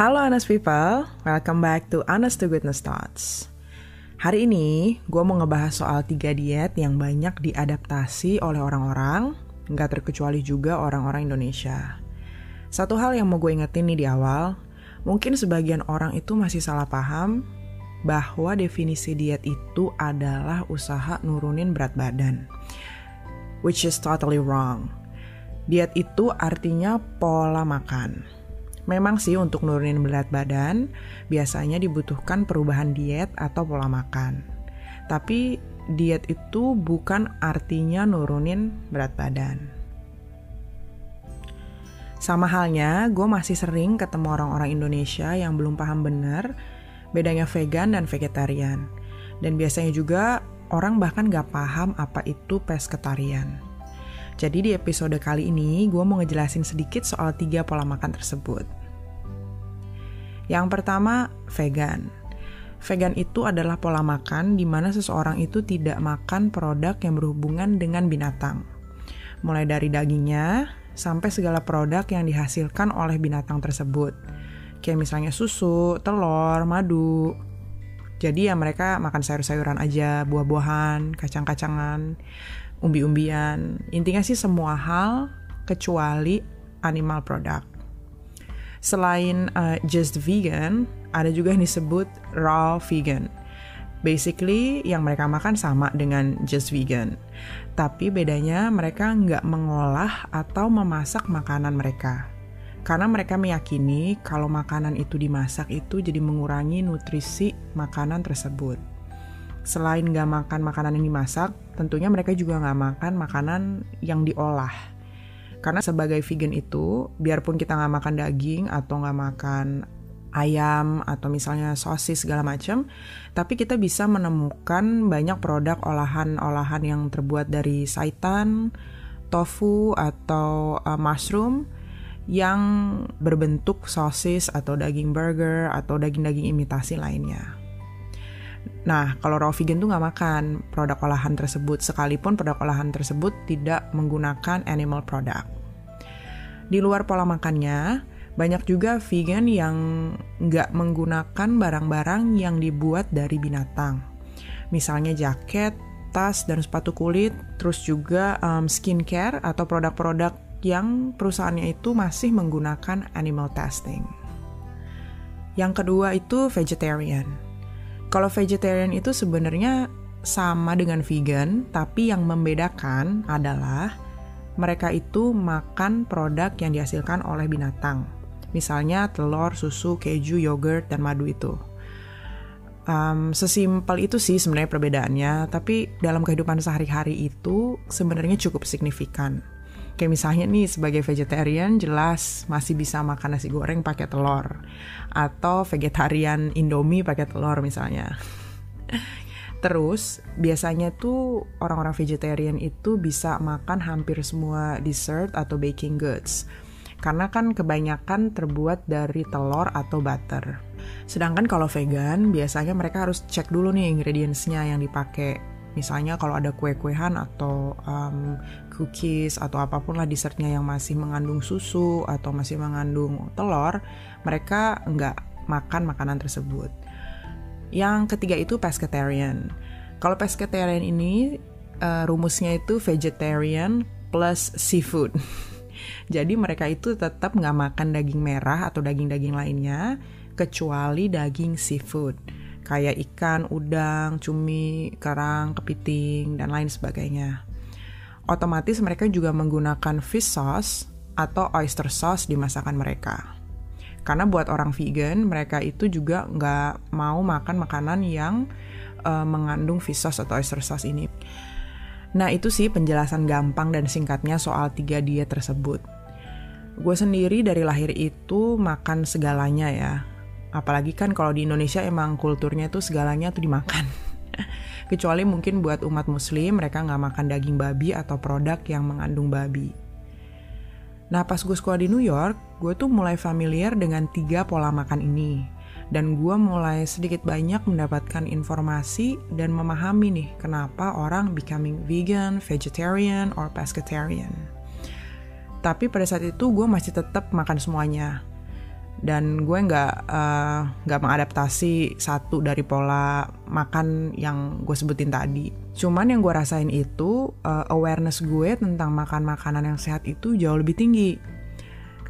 Halo Honest People, welcome back to Honest to Goodness Thoughts. Hari ini gue mau ngebahas soal tiga diet yang banyak diadaptasi oleh orang-orang, nggak terkecuali juga orang-orang Indonesia. Satu hal yang mau gue ingetin nih di awal, mungkin sebagian orang itu masih salah paham bahwa definisi diet itu adalah usaha nurunin berat badan, which is totally wrong. Diet itu artinya pola makan Memang sih untuk nurunin berat badan, biasanya dibutuhkan perubahan diet atau pola makan. Tapi diet itu bukan artinya nurunin berat badan. Sama halnya, gue masih sering ketemu orang-orang Indonesia yang belum paham benar bedanya vegan dan vegetarian. Dan biasanya juga orang bahkan gak paham apa itu pescetarian. Jadi di episode kali ini gue mau ngejelasin sedikit soal tiga pola makan tersebut. Yang pertama, vegan. Vegan itu adalah pola makan di mana seseorang itu tidak makan produk yang berhubungan dengan binatang. Mulai dari dagingnya sampai segala produk yang dihasilkan oleh binatang tersebut. Kayak misalnya susu, telur, madu. Jadi ya mereka makan sayur-sayuran aja, buah-buahan, kacang-kacangan, umbi-umbian. Intinya sih semua hal kecuali animal product. Selain uh, just vegan, ada juga yang disebut raw vegan. Basically, yang mereka makan sama dengan just vegan. Tapi bedanya mereka nggak mengolah atau memasak makanan mereka. Karena mereka meyakini kalau makanan itu dimasak itu jadi mengurangi nutrisi makanan tersebut. Selain nggak makan makanan yang dimasak, tentunya mereka juga nggak makan makanan yang diolah karena sebagai vegan itu, biarpun kita nggak makan daging atau nggak makan ayam atau misalnya sosis segala macam, tapi kita bisa menemukan banyak produk olahan-olahan yang terbuat dari saitan, tofu atau uh, mushroom yang berbentuk sosis atau daging burger atau daging-daging imitasi lainnya. Nah, kalau raw vegan tuh nggak makan produk olahan tersebut, sekalipun produk olahan tersebut tidak menggunakan animal product. Di luar pola makannya, banyak juga vegan yang nggak menggunakan barang-barang yang dibuat dari binatang. Misalnya jaket, tas, dan sepatu kulit, terus juga um, skincare atau produk-produk yang perusahaannya itu masih menggunakan animal testing. Yang kedua itu vegetarian. Kalau vegetarian itu sebenarnya sama dengan vegan, tapi yang membedakan adalah mereka itu makan produk yang dihasilkan oleh binatang. Misalnya telur, susu, keju, yogurt, dan madu itu. Um, sesimpel itu sih sebenarnya perbedaannya, tapi dalam kehidupan sehari-hari itu sebenarnya cukup signifikan. Kayak misalnya nih sebagai vegetarian jelas masih bisa makan nasi goreng pakai telur atau vegetarian Indomie pakai telur misalnya. Terus biasanya tuh orang-orang vegetarian itu bisa makan hampir semua dessert atau baking goods. Karena kan kebanyakan terbuat dari telur atau butter. Sedangkan kalau vegan biasanya mereka harus cek dulu nih ingredientsnya yang dipakai misalnya kalau ada kue-kuehan atau um, cookies atau apa pun lah dessertnya yang masih mengandung susu atau masih mengandung telur, mereka nggak makan makanan tersebut. Yang ketiga itu pescatarian. Kalau pescatarian ini uh, rumusnya itu vegetarian plus seafood. Jadi mereka itu tetap nggak makan daging merah atau daging-daging lainnya kecuali daging seafood kayak ikan, udang, cumi, kerang, kepiting, dan lain sebagainya. Otomatis mereka juga menggunakan fish sauce atau oyster sauce di masakan mereka. Karena buat orang vegan, mereka itu juga nggak mau makan makanan yang uh, mengandung fish sauce atau oyster sauce ini. Nah itu sih penjelasan gampang dan singkatnya soal tiga diet tersebut. Gue sendiri dari lahir itu makan segalanya ya, Apalagi kan kalau di Indonesia emang kulturnya tuh segalanya tuh dimakan. Kecuali mungkin buat umat muslim mereka nggak makan daging babi atau produk yang mengandung babi. Nah pas gue sekolah di New York, gue tuh mulai familiar dengan tiga pola makan ini. Dan gue mulai sedikit banyak mendapatkan informasi dan memahami nih kenapa orang becoming vegan, vegetarian, or pescatarian. Tapi pada saat itu gue masih tetap makan semuanya dan gue nggak eh, nggak uh, mengadaptasi satu dari pola makan yang gue sebutin tadi. Cuman yang gue rasain itu uh, awareness gue tentang makan makanan yang sehat itu jauh lebih tinggi.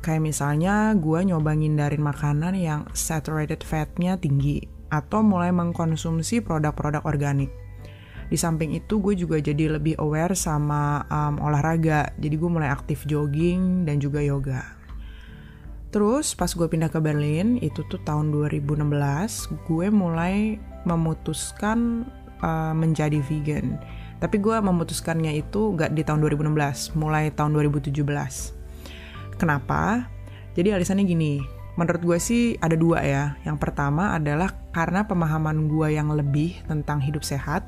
Kayak misalnya gue nyoba ngindarin makanan yang saturated fatnya tinggi atau mulai mengkonsumsi produk-produk organik. Di samping itu gue juga jadi lebih aware sama um, olahraga. Jadi gue mulai aktif jogging dan juga yoga. Terus pas gue pindah ke Berlin, itu tuh tahun 2016, gue mulai memutuskan uh, menjadi vegan. Tapi gue memutuskannya itu gak di tahun 2016, mulai tahun 2017. Kenapa? Jadi alasannya gini, menurut gue sih ada dua ya. Yang pertama adalah karena pemahaman gue yang lebih tentang hidup sehat.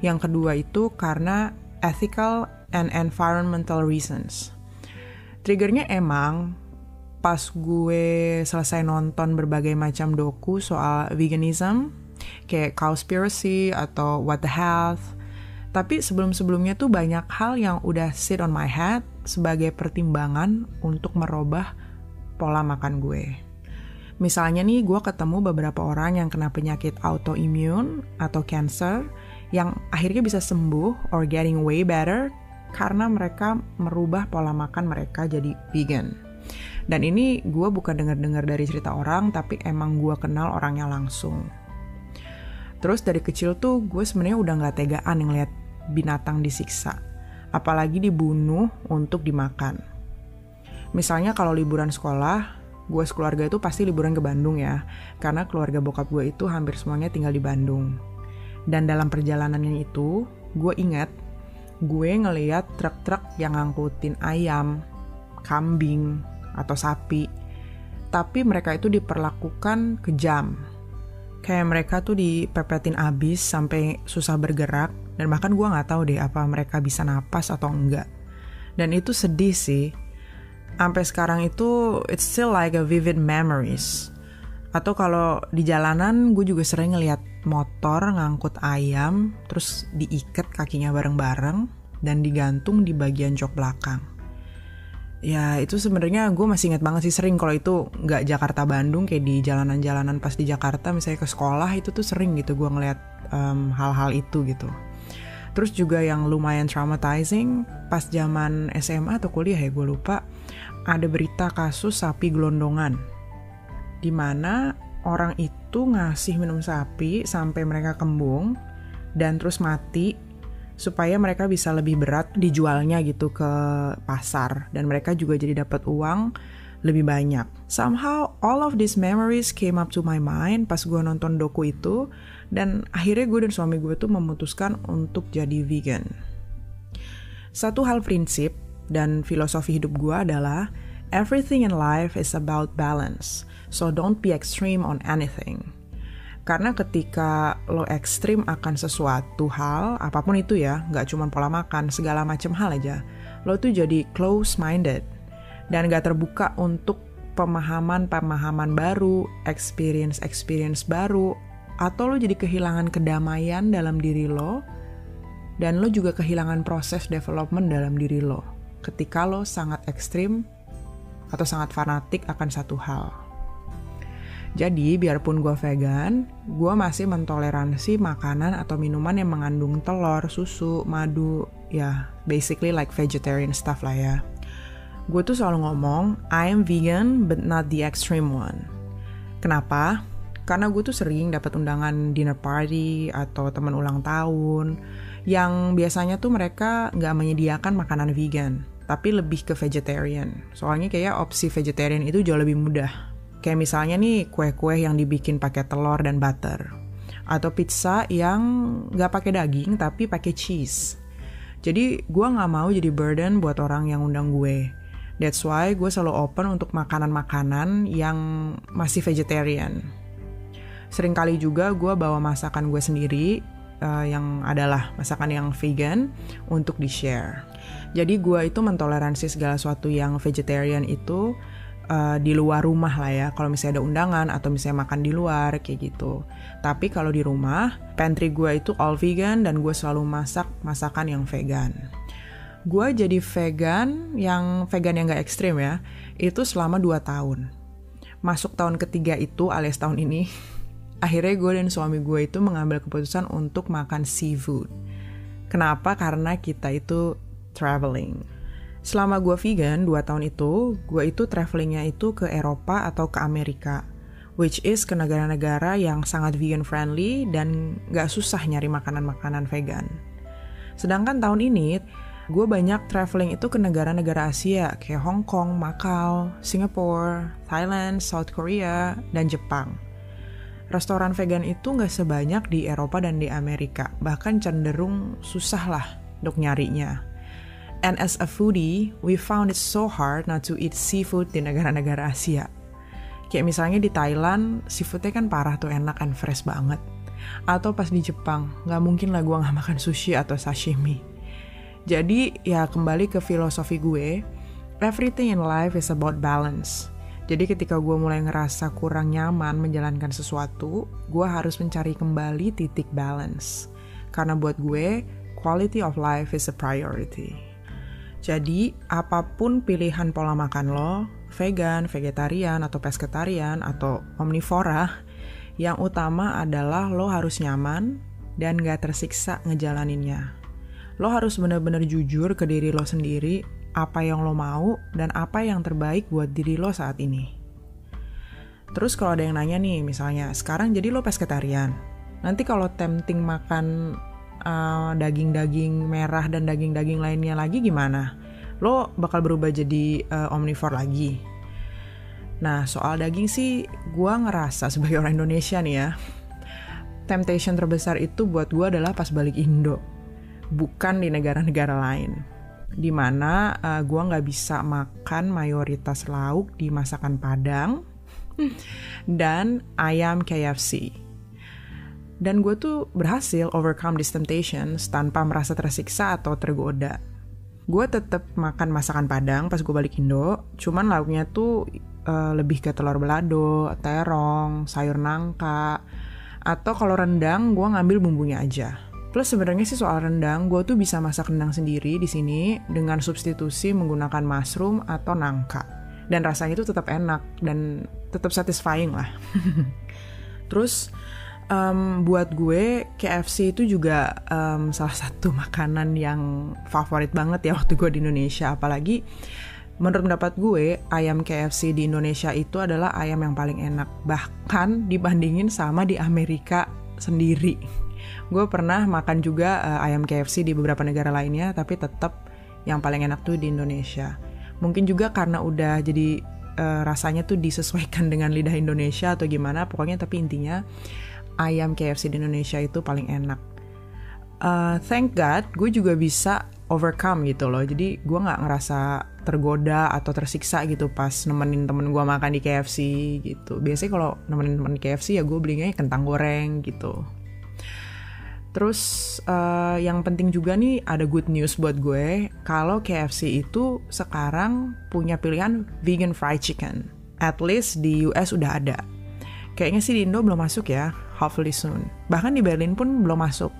Yang kedua itu karena ethical and environmental reasons. Triggernya emang pas gue selesai nonton berbagai macam doku soal veganism, kayak Cowspiracy atau What the Health. Tapi sebelum-sebelumnya tuh banyak hal yang udah sit on my head sebagai pertimbangan untuk merubah pola makan gue. Misalnya nih, gue ketemu beberapa orang yang kena penyakit autoimmune atau cancer yang akhirnya bisa sembuh or getting way better karena mereka merubah pola makan mereka jadi vegan. Dan ini gue bukan dengar-dengar dari cerita orang, tapi emang gue kenal orangnya langsung. Terus dari kecil tuh gue sebenarnya udah nggak tegaan yang lihat binatang disiksa, apalagi dibunuh untuk dimakan. Misalnya kalau liburan sekolah, gue sekeluarga itu pasti liburan ke Bandung ya, karena keluarga bokap gue itu hampir semuanya tinggal di Bandung. Dan dalam perjalanannya itu, gue ingat gue ngeliat truk-truk yang ngangkutin ayam, kambing, atau sapi. Tapi mereka itu diperlakukan kejam. Kayak mereka tuh dipepetin abis sampai susah bergerak. Dan bahkan gue gak tahu deh apa mereka bisa napas atau enggak. Dan itu sedih sih. Sampai sekarang itu it's still like a vivid memories. Atau kalau di jalanan gue juga sering ngeliat motor ngangkut ayam terus diikat kakinya bareng-bareng dan digantung di bagian jok belakang ya itu sebenarnya gue masih ingat banget sih sering kalau itu nggak Jakarta Bandung kayak di jalanan-jalanan pas di Jakarta misalnya ke sekolah itu tuh sering gitu gue ngeliat hal hal-hal itu gitu. Terus juga yang lumayan traumatizing pas zaman SMA atau kuliah ya gue lupa ada berita kasus sapi gelondongan. Di mana orang itu ngasih minum sapi sampai mereka kembung dan terus mati supaya mereka bisa lebih berat dijualnya gitu ke pasar dan mereka juga jadi dapat uang lebih banyak. Somehow all of these memories came up to my mind pas gue nonton doku itu dan akhirnya gue dan suami gue tuh memutuskan untuk jadi vegan. Satu hal prinsip dan filosofi hidup gue adalah everything in life is about balance, so don't be extreme on anything. Karena ketika lo ekstrim akan sesuatu hal, apa pun itu ya, nggak cuma pola makan, segala macam hal aja, lo tuh jadi close-minded dan gak terbuka untuk pemahaman-pemahaman baru, experience-experience baru, atau lo jadi kehilangan kedamaian dalam diri lo, dan lo juga kehilangan proses development dalam diri lo ketika lo sangat ekstrim atau sangat fanatik akan satu hal. Jadi, biarpun gue vegan, gue masih mentoleransi makanan atau minuman yang mengandung telur, susu, madu, ya basically like vegetarian stuff lah ya. Gue tuh selalu ngomong, I am vegan but not the extreme one. Kenapa? Karena gue tuh sering dapat undangan dinner party atau teman ulang tahun yang biasanya tuh mereka nggak menyediakan makanan vegan, tapi lebih ke vegetarian. Soalnya kayak opsi vegetarian itu jauh lebih mudah Kayak misalnya nih kue-kue yang dibikin pakai telur dan butter. Atau pizza yang nggak pakai daging tapi pakai cheese. Jadi gue nggak mau jadi burden buat orang yang undang gue. That's why gue selalu open untuk makanan-makanan yang masih vegetarian. Sering kali juga gue bawa masakan gue sendiri uh, yang adalah masakan yang vegan untuk di-share. Jadi gue itu mentoleransi segala sesuatu yang vegetarian itu uh, di luar rumah lah ya kalau misalnya ada undangan atau misalnya makan di luar kayak gitu tapi kalau di rumah pantry gue itu all vegan dan gue selalu masak masakan yang vegan gue jadi vegan yang vegan yang gak ekstrim ya itu selama 2 tahun masuk tahun ketiga itu alias tahun ini, akhirnya gue dan suami gue itu mengambil keputusan untuk makan seafood. Kenapa? Karena kita itu traveling. Selama gue vegan 2 tahun itu, gue itu travelingnya itu ke Eropa atau ke Amerika. Which is ke negara-negara yang sangat vegan friendly dan gak susah nyari makanan-makanan vegan. Sedangkan tahun ini, gue banyak traveling itu ke negara-negara Asia kayak Hong Kong, Macau, Singapore, Thailand, South Korea, dan Jepang. Restoran vegan itu gak sebanyak di Eropa dan di Amerika, bahkan cenderung susah lah untuk nyarinya. And as a foodie, we found it so hard not to eat seafood di negara-negara Asia. Kayak misalnya di Thailand, seafoodnya kan parah tuh enak and fresh banget. Atau pas di Jepang, nggak mungkin lah gue nggak makan sushi atau sashimi. Jadi ya kembali ke filosofi gue, everything in life is about balance. Jadi ketika gue mulai ngerasa kurang nyaman menjalankan sesuatu, gue harus mencari kembali titik balance. Karena buat gue, quality of life is a priority. Jadi, apa pun pilihan pola makan lo, vegan, vegetarian, atau pescetarian, atau omnivora, yang utama adalah lo harus nyaman dan gak tersiksa ngejalaninnya. Lo harus benar-benar jujur ke diri lo sendiri apa yang lo mau dan apa yang terbaik buat diri lo saat ini. Terus kalau ada yang nanya nih, misalnya, sekarang jadi lo pescetarian. Nanti kalau tempting makan eh, daging-daging merah dan daging-daging lainnya lagi gimana? Lo bakal berubah jadi uh, omnivore lagi. Nah, soal daging sih, gue ngerasa sebagai orang Indonesia nih ya, temptation terbesar itu buat gue adalah pas balik Indo, bukan di negara-negara lain. Di mana uh, eh, gue nggak bisa makan mayoritas lauk di masakan Padang dan ayam KFC dan gue tuh berhasil overcome this temptations tanpa merasa tersiksa atau tergoda. Gue tetap makan masakan Padang pas gue balik Indo, cuman lauknya tuh uh, lebih ke telur belado, terong, sayur nangka, atau kalau rendang gue ngambil bumbunya aja. Plus sebenarnya sih soal rendang, gue tuh bisa masak rendang sendiri di sini dengan substitusi menggunakan mushroom atau nangka. Dan rasanya itu tetap enak dan tetap satisfying lah. Terus um, buat gue KFC itu juga um, salah satu makanan yang favorit banget ya waktu gue di Indonesia. Apalagi menurut pendapat gue ayam KFC di Indonesia itu adalah ayam yang paling enak. Bahkan dibandingin sama di Amerika sendiri. Gue pernah makan juga uh, ayam KFC di beberapa negara lainnya tapi tetap yang paling enak tuh di Indonesia. Mungkin juga karena udah jadi uh, rasanya tuh disesuaikan dengan lidah Indonesia atau gimana pokoknya tapi intinya ayam KFC di Indonesia itu paling enak. Uh, thank God, gue juga bisa overcome gitu loh. Jadi gue nggak ngerasa tergoda atau tersiksa gitu pas nemenin temen gue makan di KFC gitu. Biasanya kalau nemenin temen KFC ya gue belinya kentang goreng gitu. Terus uh, yang penting juga nih ada good news buat gue kalau KFC itu sekarang punya pilihan vegan fried chicken. At least di US udah ada. Kayaknya sih di Indo belum masuk ya, hopefully soon. Bahkan di Berlin pun belum masuk.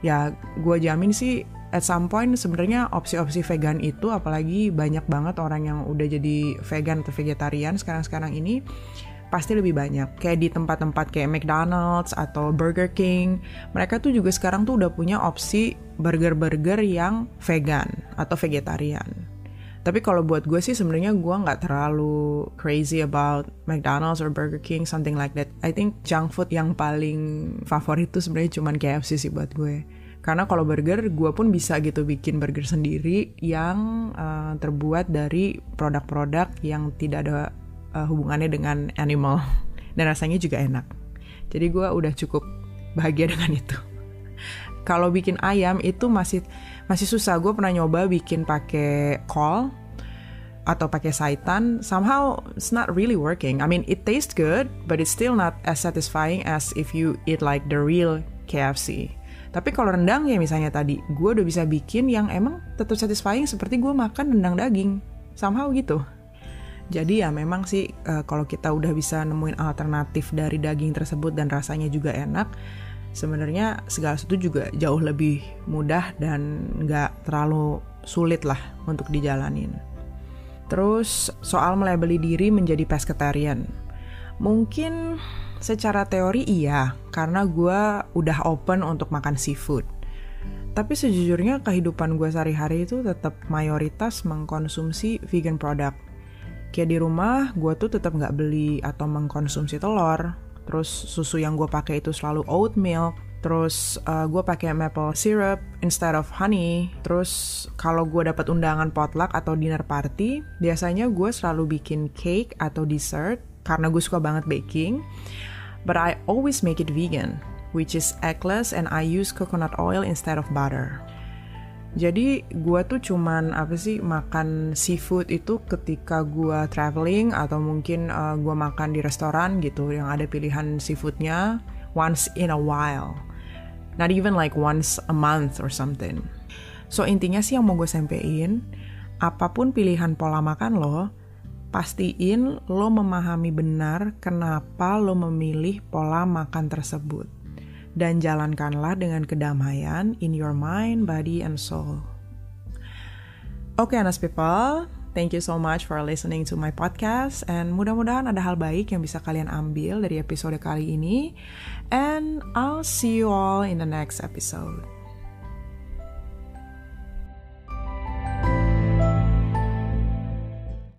Ya, gue jamin sih at some point sebenarnya opsi-opsi vegan itu apalagi banyak banget orang yang udah jadi vegan atau vegetarian sekarang-sekarang ini pasti lebih banyak. Kayak di tempat-tempat kayak McDonald's atau Burger King, mereka tuh juga sekarang tuh udah punya opsi burger-burger yang vegan atau vegetarian. Tapi kalau buat gue sih sebenarnya gue nggak terlalu crazy about McDonald's or Burger King something like that. I think junk food yang paling favorit tuh sebenarnya cuman KFC sih buat gue. Karena kalau burger gue pun bisa gitu bikin burger sendiri yang uh, terbuat dari produk-produk yang tidak ada uh, hubungannya dengan animal dan rasanya juga enak. Jadi gue udah cukup bahagia dengan itu. Kalau bikin ayam itu masih masih susah gue pernah nyoba bikin pakai kol atau pakai saitan. Somehow it's not really working. I mean it tastes good but it's still not as satisfying as if you eat like the real KFC tapi kalau rendang ya misalnya tadi gue udah bisa bikin yang emang tetap satisfying seperti gue makan rendang daging. Somehow gitu. Jadi ya memang sih uh, kalau kita udah bisa nemuin alternatif dari daging tersebut dan rasanya juga enak sebenarnya segala sesuatu juga jauh lebih mudah dan nggak terlalu sulit lah untuk dijalanin. Terus soal melabeli diri menjadi pescetarian. Mungkin secara teori iya, karena gue udah open untuk makan seafood. Tapi sejujurnya kehidupan gue sehari-hari itu tetap mayoritas mengkonsumsi vegan product. Kayak di rumah, gue tuh tetap nggak beli atau mengkonsumsi telur. Terus susu yang gue pakai itu selalu oat milk. Terus uh, gue pakai maple syrup instead of honey. Terus kalau gue dapat undangan potluck atau dinner party, biasanya gue selalu bikin cake atau dessert karena gue suka banget baking. But I always make it vegan, which is eggless and I use coconut oil instead of butter. Jadi gue tuh cuman apa sih makan seafood itu ketika gue traveling atau mungkin uh, gue makan di restoran gitu yang ada pilihan seafoodnya once in a while. Not even like once a month or something. So intinya sih yang mau gue sampein, apa pun pilihan pola makan lo, pastiin lo memahami benar kenapa lo memilih pola makan tersebut. Dan jalankanlah dengan kedamaian in your mind, body, and soul. Oke, okay, Anas People, thank you so much for listening to my podcast. And mudah-mudahan ada hal baik yang bisa kalian ambil dari episode kali ini. And I'll see you all in the next episode.